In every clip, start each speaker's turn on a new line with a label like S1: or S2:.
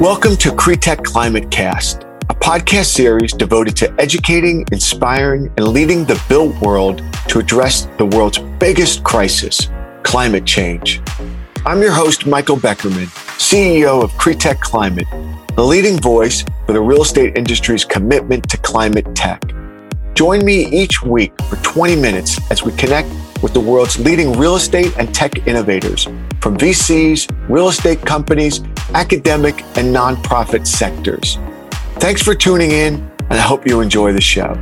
S1: Welcome to Cretech Climate Cast, a podcast series devoted to educating, inspiring, and leading the built world to address the world's biggest crisis, climate change. I'm your host, Michael Beckerman, CEO of Cretech Climate, the leading voice for the real estate industry's commitment to climate tech. Join me each week for 20 minutes as we connect with the world's leading real estate and tech innovators from VCs, real estate companies, academic, and nonprofit sectors. Thanks for tuning in, and I hope you enjoy the show.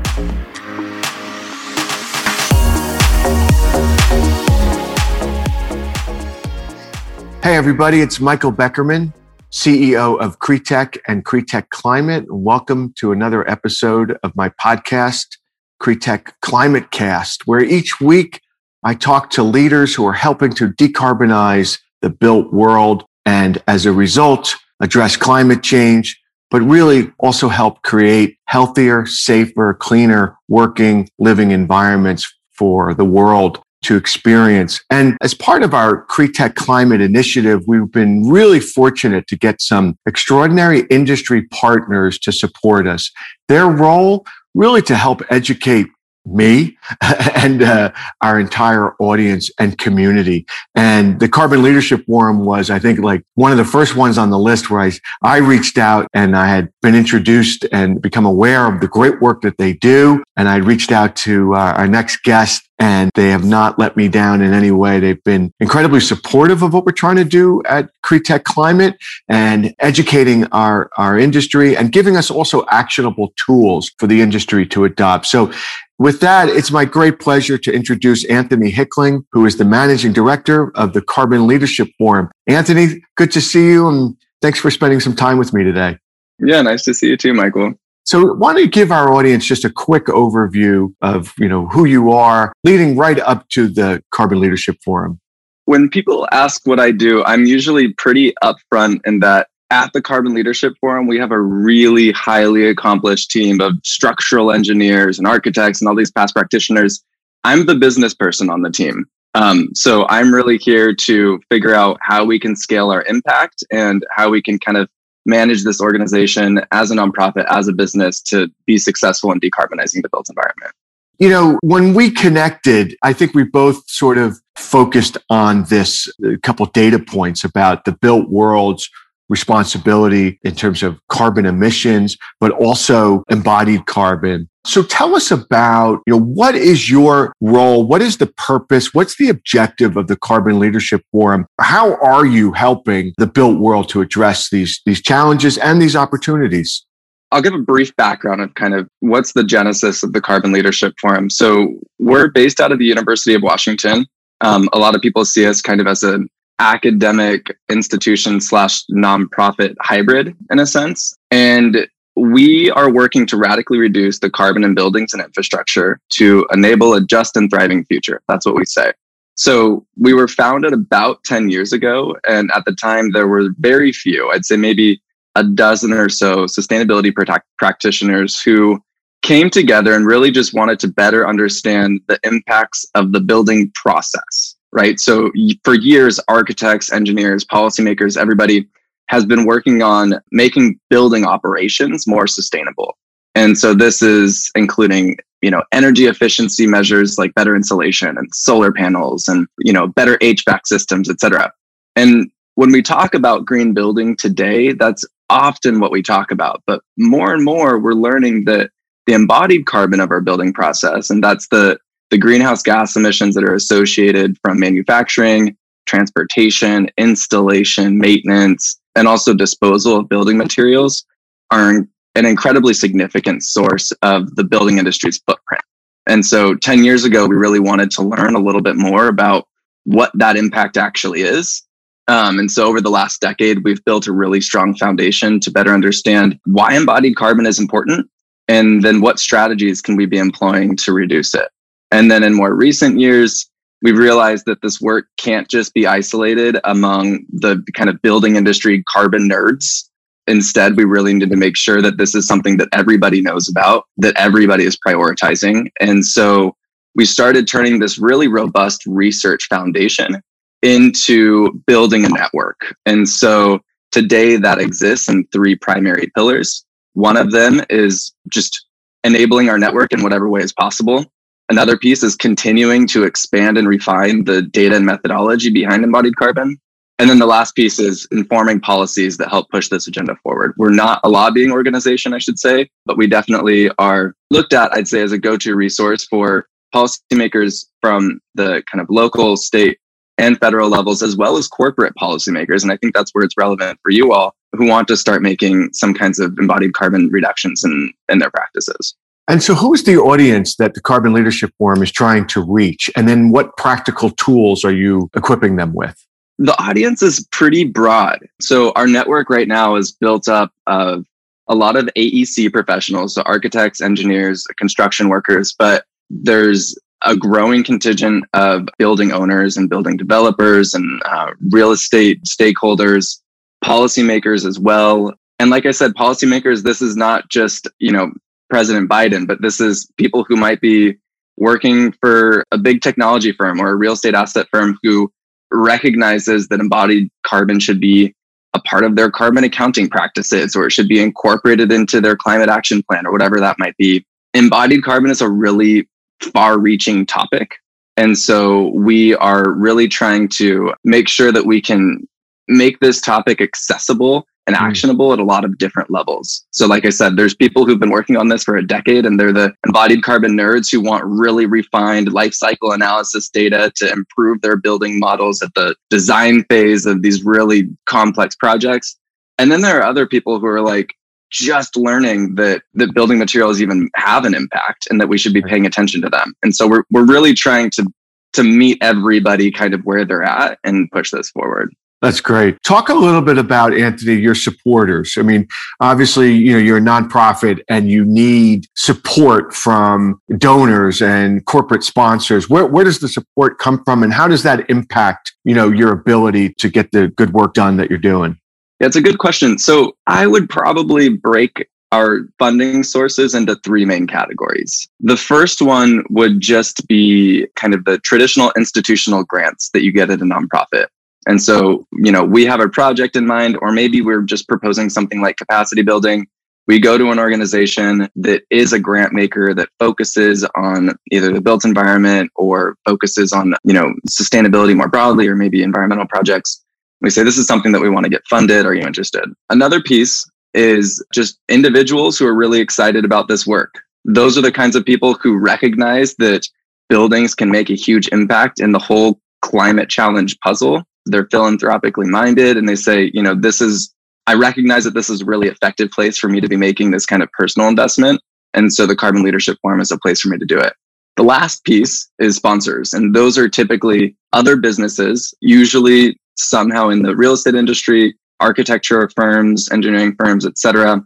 S1: Hey, everybody, it's Michael Beckerman, CEO of Cretech and Cretech Climate. Welcome to another episode of my podcast, Cretech Climate Cast, where each week I talk to leaders who are helping to decarbonize the built world and as a result, address climate change, but really also help create healthier, safer, cleaner working, living environments for the world to experience. And as part of our Cretech Climate Initiative, we've been really fortunate to get some extraordinary industry partners to support us. Their role really to help educate me and uh, our entire audience and community. And the Carbon Leadership Forum was, I think, like one of the first ones on the list where I, I reached out and I had been introduced and become aware of the great work that they do. And I reached out to uh, our next guest and they have not let me down in any way. They've been incredibly supportive of what we're trying to do at Cretech Climate and educating our, our industry and giving us also actionable tools for the industry to adopt. So with that, it's my great pleasure to introduce Anthony Hickling, who is the managing director of the Carbon Leadership Forum. Anthony, good to see you and thanks for spending some time with me today.
S2: Yeah, nice to see you too, Michael.
S1: So why don't you give our audience just a quick overview of, you know, who you are leading right up to the Carbon Leadership Forum?
S2: When people ask what I do, I'm usually pretty upfront in that at the Carbon Leadership Forum, we have a really highly accomplished team of structural engineers and architects and all these past practitioners. I'm the business person on the team. Um, so I'm really here to figure out how we can scale our impact and how we can kind of manage this organization as a nonprofit, as a business to be successful in decarbonizing the built environment.
S1: You know, when we connected, I think we both sort of focused on this couple data points about the built world's responsibility in terms of carbon emissions, but also embodied carbon. So tell us about, you know, what is your role? What is the purpose? What's the objective of the Carbon Leadership Forum? How are you helping the built world to address these, these challenges and these opportunities?
S2: I'll give a brief background of kind of what's the genesis of the Carbon Leadership Forum. So we're based out of the University of Washington. Um, a lot of people see us kind of as an academic institution slash nonprofit hybrid in a sense. And we are working to radically reduce the carbon in buildings and infrastructure to enable a just and thriving future. That's what we say. So we were founded about 10 years ago. And at the time, there were very few, I'd say maybe a dozen or so sustainability practitioners who came together and really just wanted to better understand the impacts of the building process right? So for years, architects, engineers, policymakers, everybody has been working on making building operations more sustainable. And so this is including, you know, energy efficiency measures like better insulation and solar panels and, you know, better HVAC systems, et cetera. And when we talk about green building today, that's often what we talk about. But more and more, we're learning that the embodied carbon of our building process, and that's the the greenhouse gas emissions that are associated from manufacturing, transportation, installation, maintenance, and also disposal of building materials are an incredibly significant source of the building industry's footprint. And so 10 years ago, we really wanted to learn a little bit more about what that impact actually is. Um, and so over the last decade, we've built a really strong foundation to better understand why embodied carbon is important and then what strategies can we be employing to reduce it. And then in more recent years, we've realized that this work can't just be isolated among the kind of building industry carbon nerds. Instead, we really need to make sure that this is something that everybody knows about, that everybody is prioritizing. And so we started turning this really robust research foundation into building a network. And so today that exists in three primary pillars. One of them is just enabling our network in whatever way is possible. Another piece is continuing to expand and refine the data and methodology behind embodied carbon. And then the last piece is informing policies that help push this agenda forward. We're not a lobbying organization, I should say, but we definitely are looked at, I'd say, as a go to resource for policymakers from the kind of local, state, and federal levels, as well as corporate policymakers. And I think that's where it's relevant for you all who want to start making some kinds of embodied carbon reductions in, in their practices.
S1: And so, who is the audience that the Carbon Leadership Forum is trying to reach? And then, what practical tools are you equipping them with?
S2: The audience is pretty broad. So, our network right now is built up of a lot of AEC professionals, so architects, engineers, construction workers, but there's a growing contingent of building owners and building developers and uh, real estate stakeholders, policymakers as well. And like I said, policymakers, this is not just, you know, President Biden, but this is people who might be working for a big technology firm or a real estate asset firm who recognizes that embodied carbon should be a part of their carbon accounting practices or it should be incorporated into their climate action plan or whatever that might be. Embodied carbon is a really far reaching topic. And so we are really trying to make sure that we can make this topic accessible and hmm. actionable at a lot of different levels. So, like I said, there's people who've been working on this for a decade and they're the embodied carbon nerds who want really refined life cycle analysis data to improve their building models at the design phase of these really complex projects. And then there are other people who are like, just learning that that building materials even have an impact and that we should be paying attention to them. And so we're we're really trying to to meet everybody kind of where they're at and push this forward.
S1: That's great. Talk a little bit about Anthony, your supporters. I mean, obviously, you know, you're a nonprofit and you need support from donors and corporate sponsors. Where, where does the support come from and how does that impact, you know, your ability to get the good work done that you're doing?
S2: Yeah, it's a good question. So I would probably break our funding sources into three main categories. The first one would just be kind of the traditional institutional grants that you get at a nonprofit. And so, you know, we have a project in mind, or maybe we're just proposing something like capacity building. We go to an organization that is a grant maker that focuses on either the built environment or focuses on, you know, sustainability more broadly, or maybe environmental projects. We say, this is something that we want to get funded. Are you interested? Another piece is just individuals who are really excited about this work. Those are the kinds of people who recognize that buildings can make a huge impact in the whole climate challenge puzzle they're philanthropically minded and they say, you know, this is, I recognize that this is a really effective place for me to be making this kind of personal investment. And so the Carbon Leadership Forum is a place for me to do it. The last piece is sponsors. And those are typically other businesses, usually somehow in the real estate industry, architecture firms, engineering firms, etc.,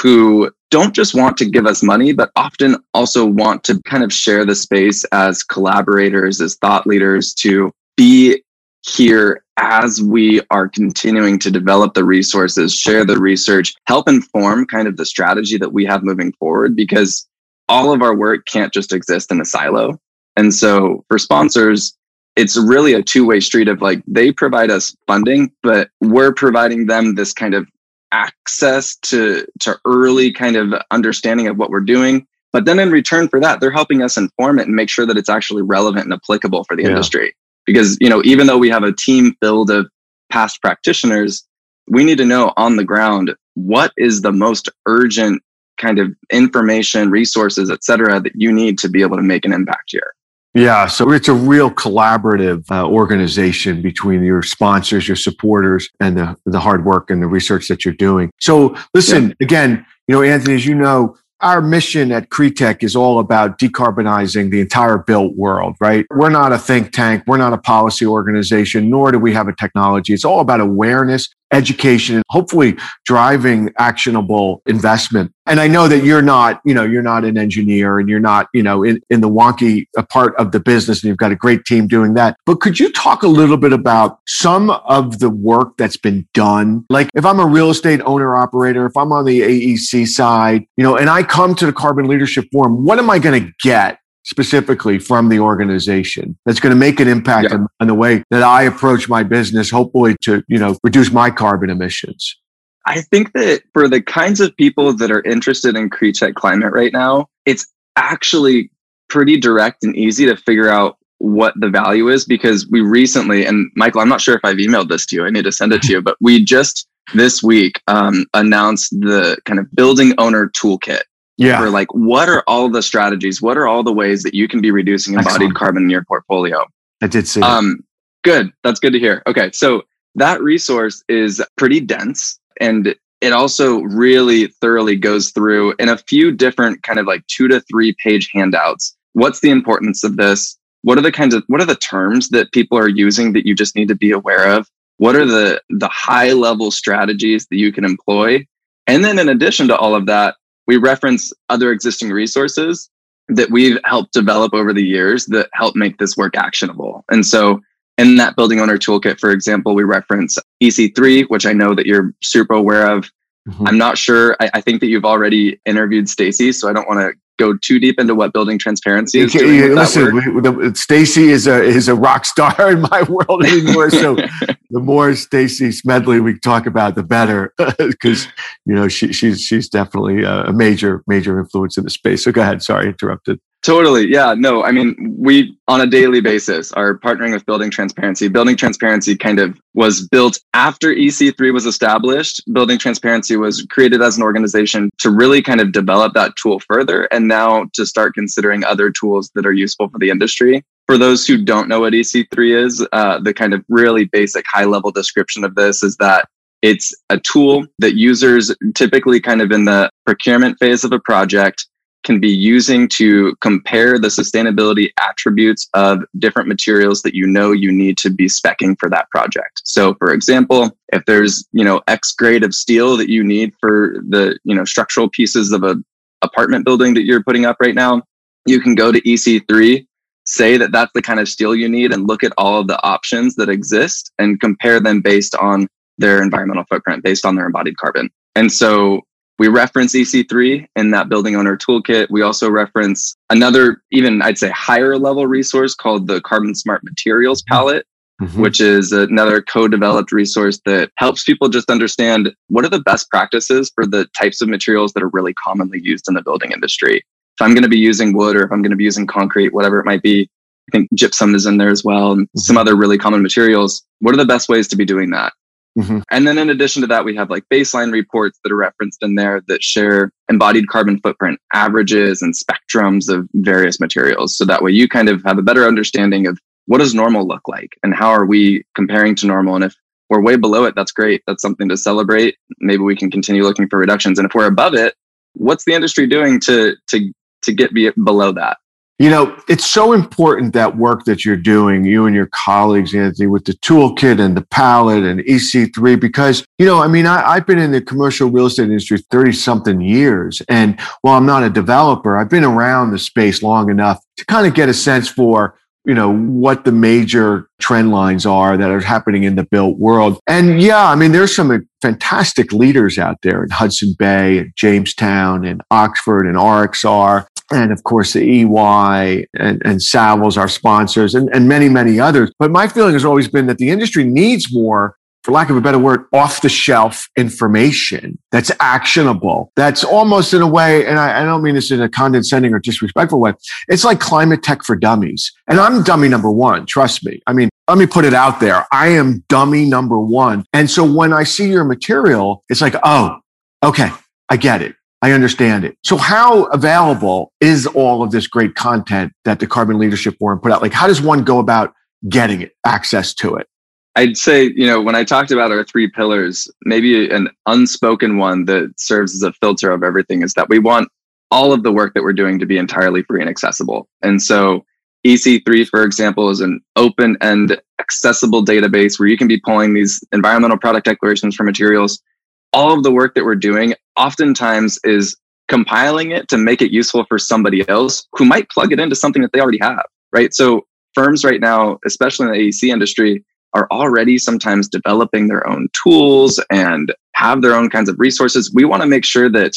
S2: who don't just want to give us money, but often also want to kind of share the space as collaborators, as thought leaders to be here as we are continuing to develop the resources, share the research, help inform kind of the strategy that we have moving forward because all of our work can't just exist in a silo. And so for sponsors, it's really a two way street of like they provide us funding, but we're providing them this kind of access to, to early kind of understanding of what we're doing. But then in return for that, they're helping us inform it and make sure that it's actually relevant and applicable for the yeah. industry because you know even though we have a team filled of past practitioners we need to know on the ground what is the most urgent kind of information resources et cetera that you need to be able to make an impact here
S1: yeah, so it's a real collaborative uh, organization between your sponsors, your supporters, and the the hard work and the research that you're doing. So, listen yeah. again, you know, Anthony, as you know, our mission at Cretech is all about decarbonizing the entire built world, right? We're not a think tank. We're not a policy organization, nor do we have a technology. It's all about awareness, education, and hopefully driving actionable investment. And I know that you're not, you know, you're not an engineer and you're not, you know, in, in the wonky uh, part of the business and you've got a great team doing that. But could you talk a little bit about some of the work that's been done? Like if I'm a real estate owner operator, if I'm on the AEC side, you know, and I come to the Carbon Leadership Forum, what am I going to get? Specifically from the organization that's going to make an impact yeah. on, on, the way that I approach my business, hopefully to, you know, reduce my carbon emissions.
S2: I think that for the kinds of people that are interested in CREtech climate right now, it's actually pretty direct and easy to figure out what the value is because we recently, and Michael, I'm not sure if I've emailed this to you. I need to send it to you, but we just this week um, announced the kind of building owner toolkit.
S1: Yeah.
S2: For like, what are all the strategies? What are all the ways that you can be reducing embodied Excellent. carbon in your portfolio?
S1: I did see. Um,
S2: good. That's good to hear. Okay, so that resource is pretty dense and it also really thoroughly goes through in a few different kind of like two to three page handouts. What's the importance of this? What are the kinds of what are the terms that people are using that you just need to be aware of? What are the the high level strategies that you can employ? And then in addition to all of that, we reference other existing resources that we've helped develop over the years that help make this work actionable. And so in that building owner toolkit, for example, we reference EC3, which I know that you're super aware of. Mm-hmm. I'm not sure. I, I, think that you've already interviewed Stacy, so I don't want to go too deep into what building transparency is. Doing yeah,
S1: listen, Stacy is a is a rock star in my world anymore. so the more Stacy Smedley we talk about, the better, because you know she, she's she's definitely a major major influence in the space. So go ahead. Sorry, interrupted.
S2: Totally. Yeah. No, I mean, we on a daily basis are partnering with Building Transparency. Building Transparency kind of was built after EC3 was established. Building Transparency was created as an organization to really kind of develop that tool further and now to start considering other tools that are useful for the industry. For those who don't know what EC3 is, uh, the kind of really basic high level description of this is that it's a tool that users typically kind of in the procurement phase of a project can be using to compare the sustainability attributes of different materials that you know you need to be specing for that project. So for example, if there's, you know, X grade of steel that you need for the, you know, structural pieces of a apartment building that you're putting up right now, you can go to EC3, say that that's the kind of steel you need and look at all of the options that exist and compare them based on their environmental footprint, based on their embodied carbon. And so we reference EC3 in that building owner toolkit. We also reference another, even I'd say higher level resource called the Carbon Smart Materials mm-hmm. Palette, mm-hmm. which is another co developed resource that helps people just understand what are the best practices for the types of materials that are really commonly used in the building industry. If I'm going to be using wood or if I'm going to be using concrete, whatever it might be, I think gypsum is in there as well and mm-hmm. some other really common materials. What are the best ways to be doing that? Mm-hmm. And then in addition to that, we have like baseline reports that are referenced in there that share embodied carbon footprint averages and spectrums of various materials. So that way you kind of have a better understanding of what does normal look like and how are we comparing to normal? And if we're way below it, that's great. That's something to celebrate. Maybe we can continue looking for reductions. And if we're above it, what's the industry doing to, to, to get below that?
S1: You know, it's so important that work that you're doing, you and your colleagues, Anthony, with the toolkit and the palette and EC3, because, you know, I mean, I, have been in the commercial real estate industry 30 something years. And while I'm not a developer, I've been around the space long enough to kind of get a sense for, you know, what the major trend lines are that are happening in the built world. And yeah, I mean, there's some fantastic leaders out there in Hudson Bay and Jamestown and Oxford and RXR and of course the EY and, and Savills, our sponsors, and, and many, many others. But my feeling has always been that the industry needs more for lack of a better word, off the shelf information that's actionable. That's almost in a way, and I, I, don't mean this in a condescending or disrespectful way. It's like climate tech for dummies. And I'm dummy number one. Trust me. I mean, let me put it out there. I am dummy number one. And so when I see your material, it's like, oh, okay, I get it. I understand it. So how available is all of this great content that the Carbon Leadership Forum put out? Like, how does one go about getting it, access to it?
S2: I'd say, you know, when I talked about our three pillars, maybe an unspoken one that serves as a filter of everything is that we want all of the work that we're doing to be entirely free and accessible. And so EC3, for example, is an open and accessible database where you can be pulling these environmental product declarations for materials all of the work that we're doing oftentimes is compiling it to make it useful for somebody else who might plug it into something that they already have, right? So firms right now, especially in the AEC industry, are already sometimes developing their own tools and have their own kinds of resources. We want to make sure that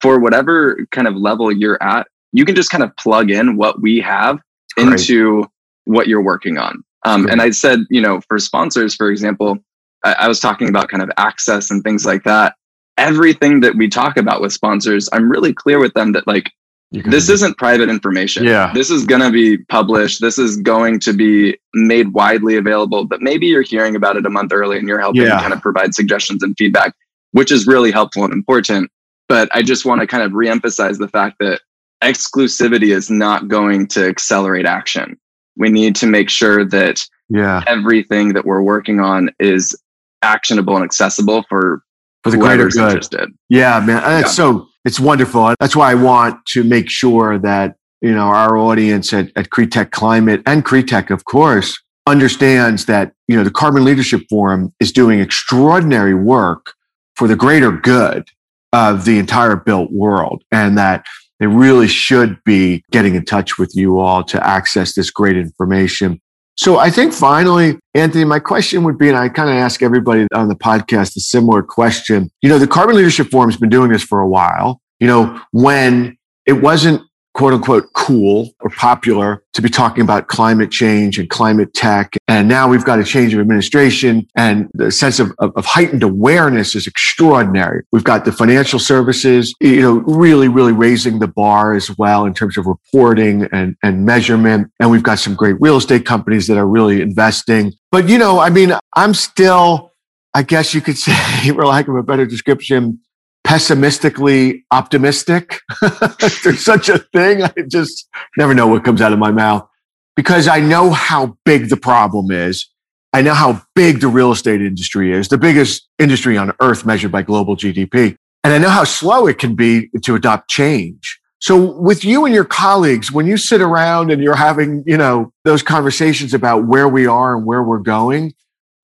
S2: for whatever kind of level you're at, you can just kind of plug in what we have into right. what you're working on. Um, and I said, you know, for sponsors, for example, I, I was talking about kind of access and things like that. Everything that we talk about with sponsors, I'm really clear with them that like this isn't private information.
S1: Yeah.
S2: This is going to be published. This is going to be made widely available, but maybe you're hearing about it a month early and you're helping
S1: Yeah.
S2: kind of provide suggestions and feedback, which is really helpful and important. But I just want to kind of reemphasize the fact that exclusivity is not going to accelerate action. We need to make sure that
S1: Yeah.
S2: everything that we're working on is actionable and accessible for
S1: For the greater good.
S2: interested.
S1: Yeah, man. That's so it's wonderful. That's why I want to make sure that, you know, our audience at, at Cretech Climate and Cretech, of course, understands that, you know, the Carbon Leadership Forum is doing extraordinary work for the greater good of the entire built world and that they really should be getting in touch with you all to access this great information. So I think finally, Anthony, my question would be, and I kind of ask everybody on the podcast a similar question. You know, the Carbon Leadership Forum has been doing this for a while. You know, when it wasn't quote unquote cool or popular to be talking about climate change and climate tech. And now we've got a change of administration and the sense of, of, of heightened awareness is extraordinary. We've got the financial services, you know, really, really raising the bar as well in terms of reporting and, and measurement. And we've got some great real estate companies that are really investing. But, you know, I mean, I'm still, I guess you could say, for lack of a better description, pessimistically optimistic. There's such a thing. I just never know what comes out of my mouth because I know how big the problem is. I know how big the real estate industry is, the biggest industry on earth measured by global GDP. And I know how slow it can be to adopt change. So with you and your colleagues, when you sit around and you're having, you know, those conversations about where we are and where we're going,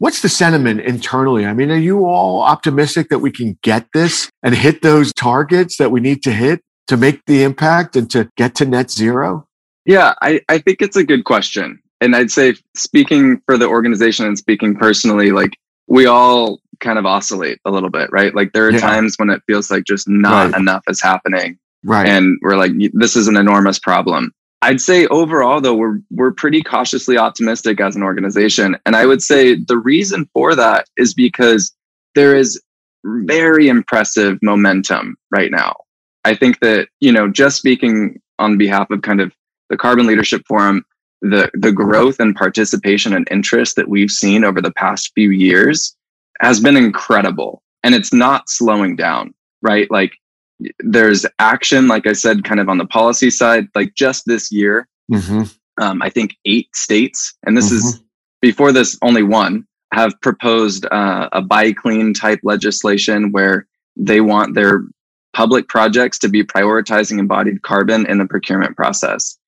S1: What's the sentiment internally? I mean, are you all optimistic that we can get this and hit those targets that we need to hit to make the impact and to get to net zero?
S2: Yeah, I, I think it's a good question. And I'd say, speaking for the organization and speaking personally, like we all kind of oscillate a little bit, right? Like there are
S1: Yeah.
S2: times when it feels like just not
S1: Right.
S2: enough is happening.
S1: Right.
S2: And we're like, this is an enormous problem. I'd say overall, though, we're, we're pretty cautiously optimistic as an organization. And I would say the reason for that is because there is very impressive momentum right now. I think that, you know, just speaking on behalf of kind of the Carbon Leadership Forum, the, the growth and participation and interest that we've seen over the past few years has been incredible. And it's not slowing down, right? Like there's action, like I said, kind of on the policy side, like just this year,
S1: hmm
S2: um, I think eight states, and this is
S1: Mhm.
S2: before this, only one have proposed uh, a buy clean type legislation where they want their public projects to be prioritizing embodied carbon in the procurement process.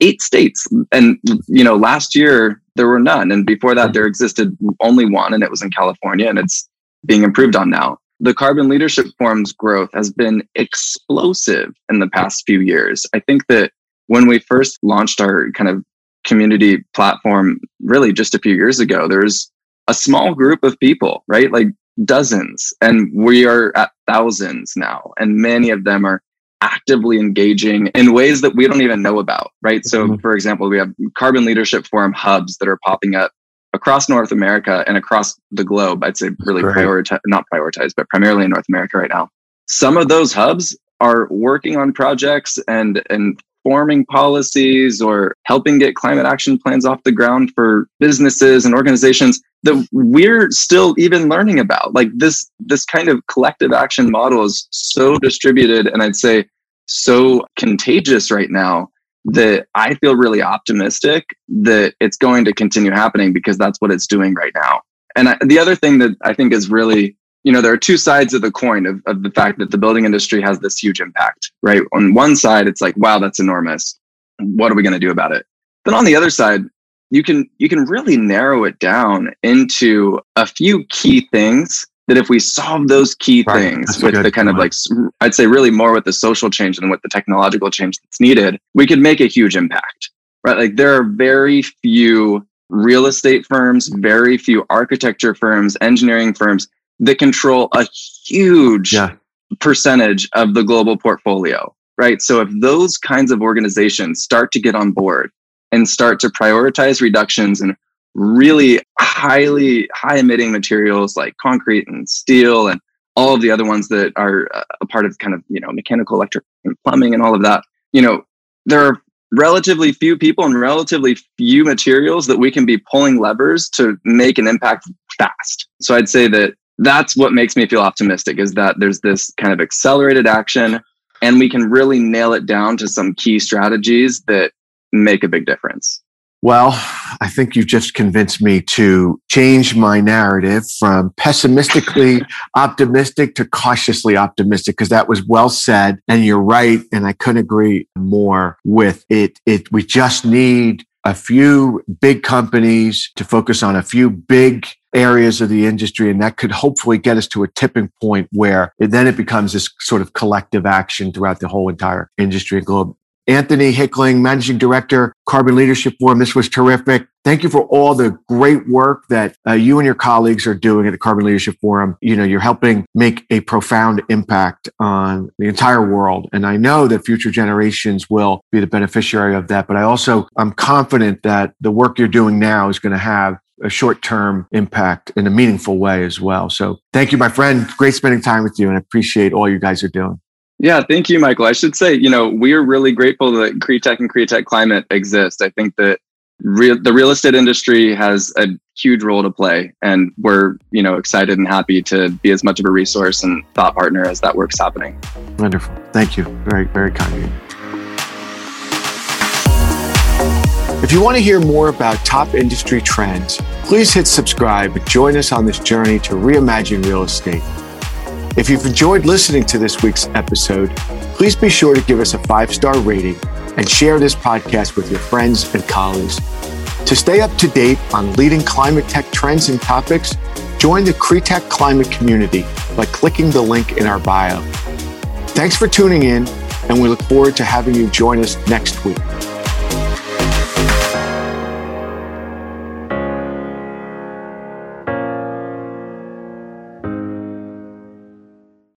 S2: Eight states, and you know, last year there were none, and before that there existed only one, and it was in California, and it's being improved on now. The Carbon Leadership Forum's growth has been explosive in the past few years. I think that when we first launched our kind of community platform, really just a few years ago, there's a small group of people, right? Like dozens, and we are at thousands now, and many of them are actively engaging in ways that we don't even know about, right? So,
S1: Mhm.
S2: for example, we have Carbon Leadership Forum hubs that are popping up across North America and across the globe. I'd say really
S1: Great.
S2: prioritize, not prioritize, but primarily in North America right now. Some of those hubs are working on projects and and forming policies or helping get climate action plans off the ground for businesses and organizations that we're still even learning about like this this kind of collective action model is so distributed and i'd say so contagious right now that i feel really optimistic that it's going to continue happening because that's what it's doing right now. And I, the other thing that i think is really you know there are two sides of the coin of, of the fact that the building industry has this huge impact right? On one side it's like wow that's enormous. What are we going to do about it? Then on the other side you can you can really narrow it down into a few key things that if we solve those key
S1: Right.
S2: things
S1: That's
S2: with the kind of like i'd say really more with the social change than with the technological change that's needed we could make a huge impact right like there are very few real estate firms very few architecture firms engineering firms that control a huge
S1: Yeah.
S2: percentage of the global portfolio, right? So if those kinds of organizations start to get on board and start to prioritize reductions in really highly high emitting materials like concrete and steel and all of the other ones that are a part of kind of you know mechanical, electric, and plumbing, and all of that. You know, there are relatively few people and relatively few materials that we can be pulling levers to make an impact fast. So I'd say that that's what makes me feel optimistic is that there's this kind of accelerated action and we can really nail it down to some key strategies that make a big difference.
S1: Well, I think you've just convinced me to change my narrative from pessimistically optimistic to cautiously optimistic because that was well said. And you're right. And I couldn't agree more with it. It, we just need a few big companies to focus on a few big areas of the industry. And that could hopefully get us to a tipping point where it, then it becomes this sort of collective action throughout the whole entire industry and globe. Anthony Hickling, Managing Director, Carbon Leadership Forum. This was terrific. Thank you for all the great work that uh, you and your colleagues are doing at the Carbon Leadership Forum. You know, you're helping make a profound impact on the entire world. And I know that future generations will be the beneficiary of that. But I also, I'm confident that the work you're doing now is going to have a short term impact in a meaningful way as well. So thank you, my friend. Great spending time with you and I appreciate all you guys are doing.
S2: Yeah, thank you, Michael. I should say, you know, we are really grateful that CREtech and CREtech Climate exist. I think that real, the real estate industry has a huge role to play, and we're, you know, excited and happy to be as much of a resource and thought partner as that work's happening.
S1: Wonderful. Thank you. Very, very kind of you. If you want to hear more about top industry trends, please hit subscribe and join us on this journey to reimagine real estate. If you've enjoyed listening to this week's episode, please be sure to give us a five star rating and share this podcast with your friends and colleagues. To stay up to date on leading climate tech trends and topics, join the CREtech climate community by clicking the link in our bio. Thanks for tuning in, and we look forward to having you join us next week.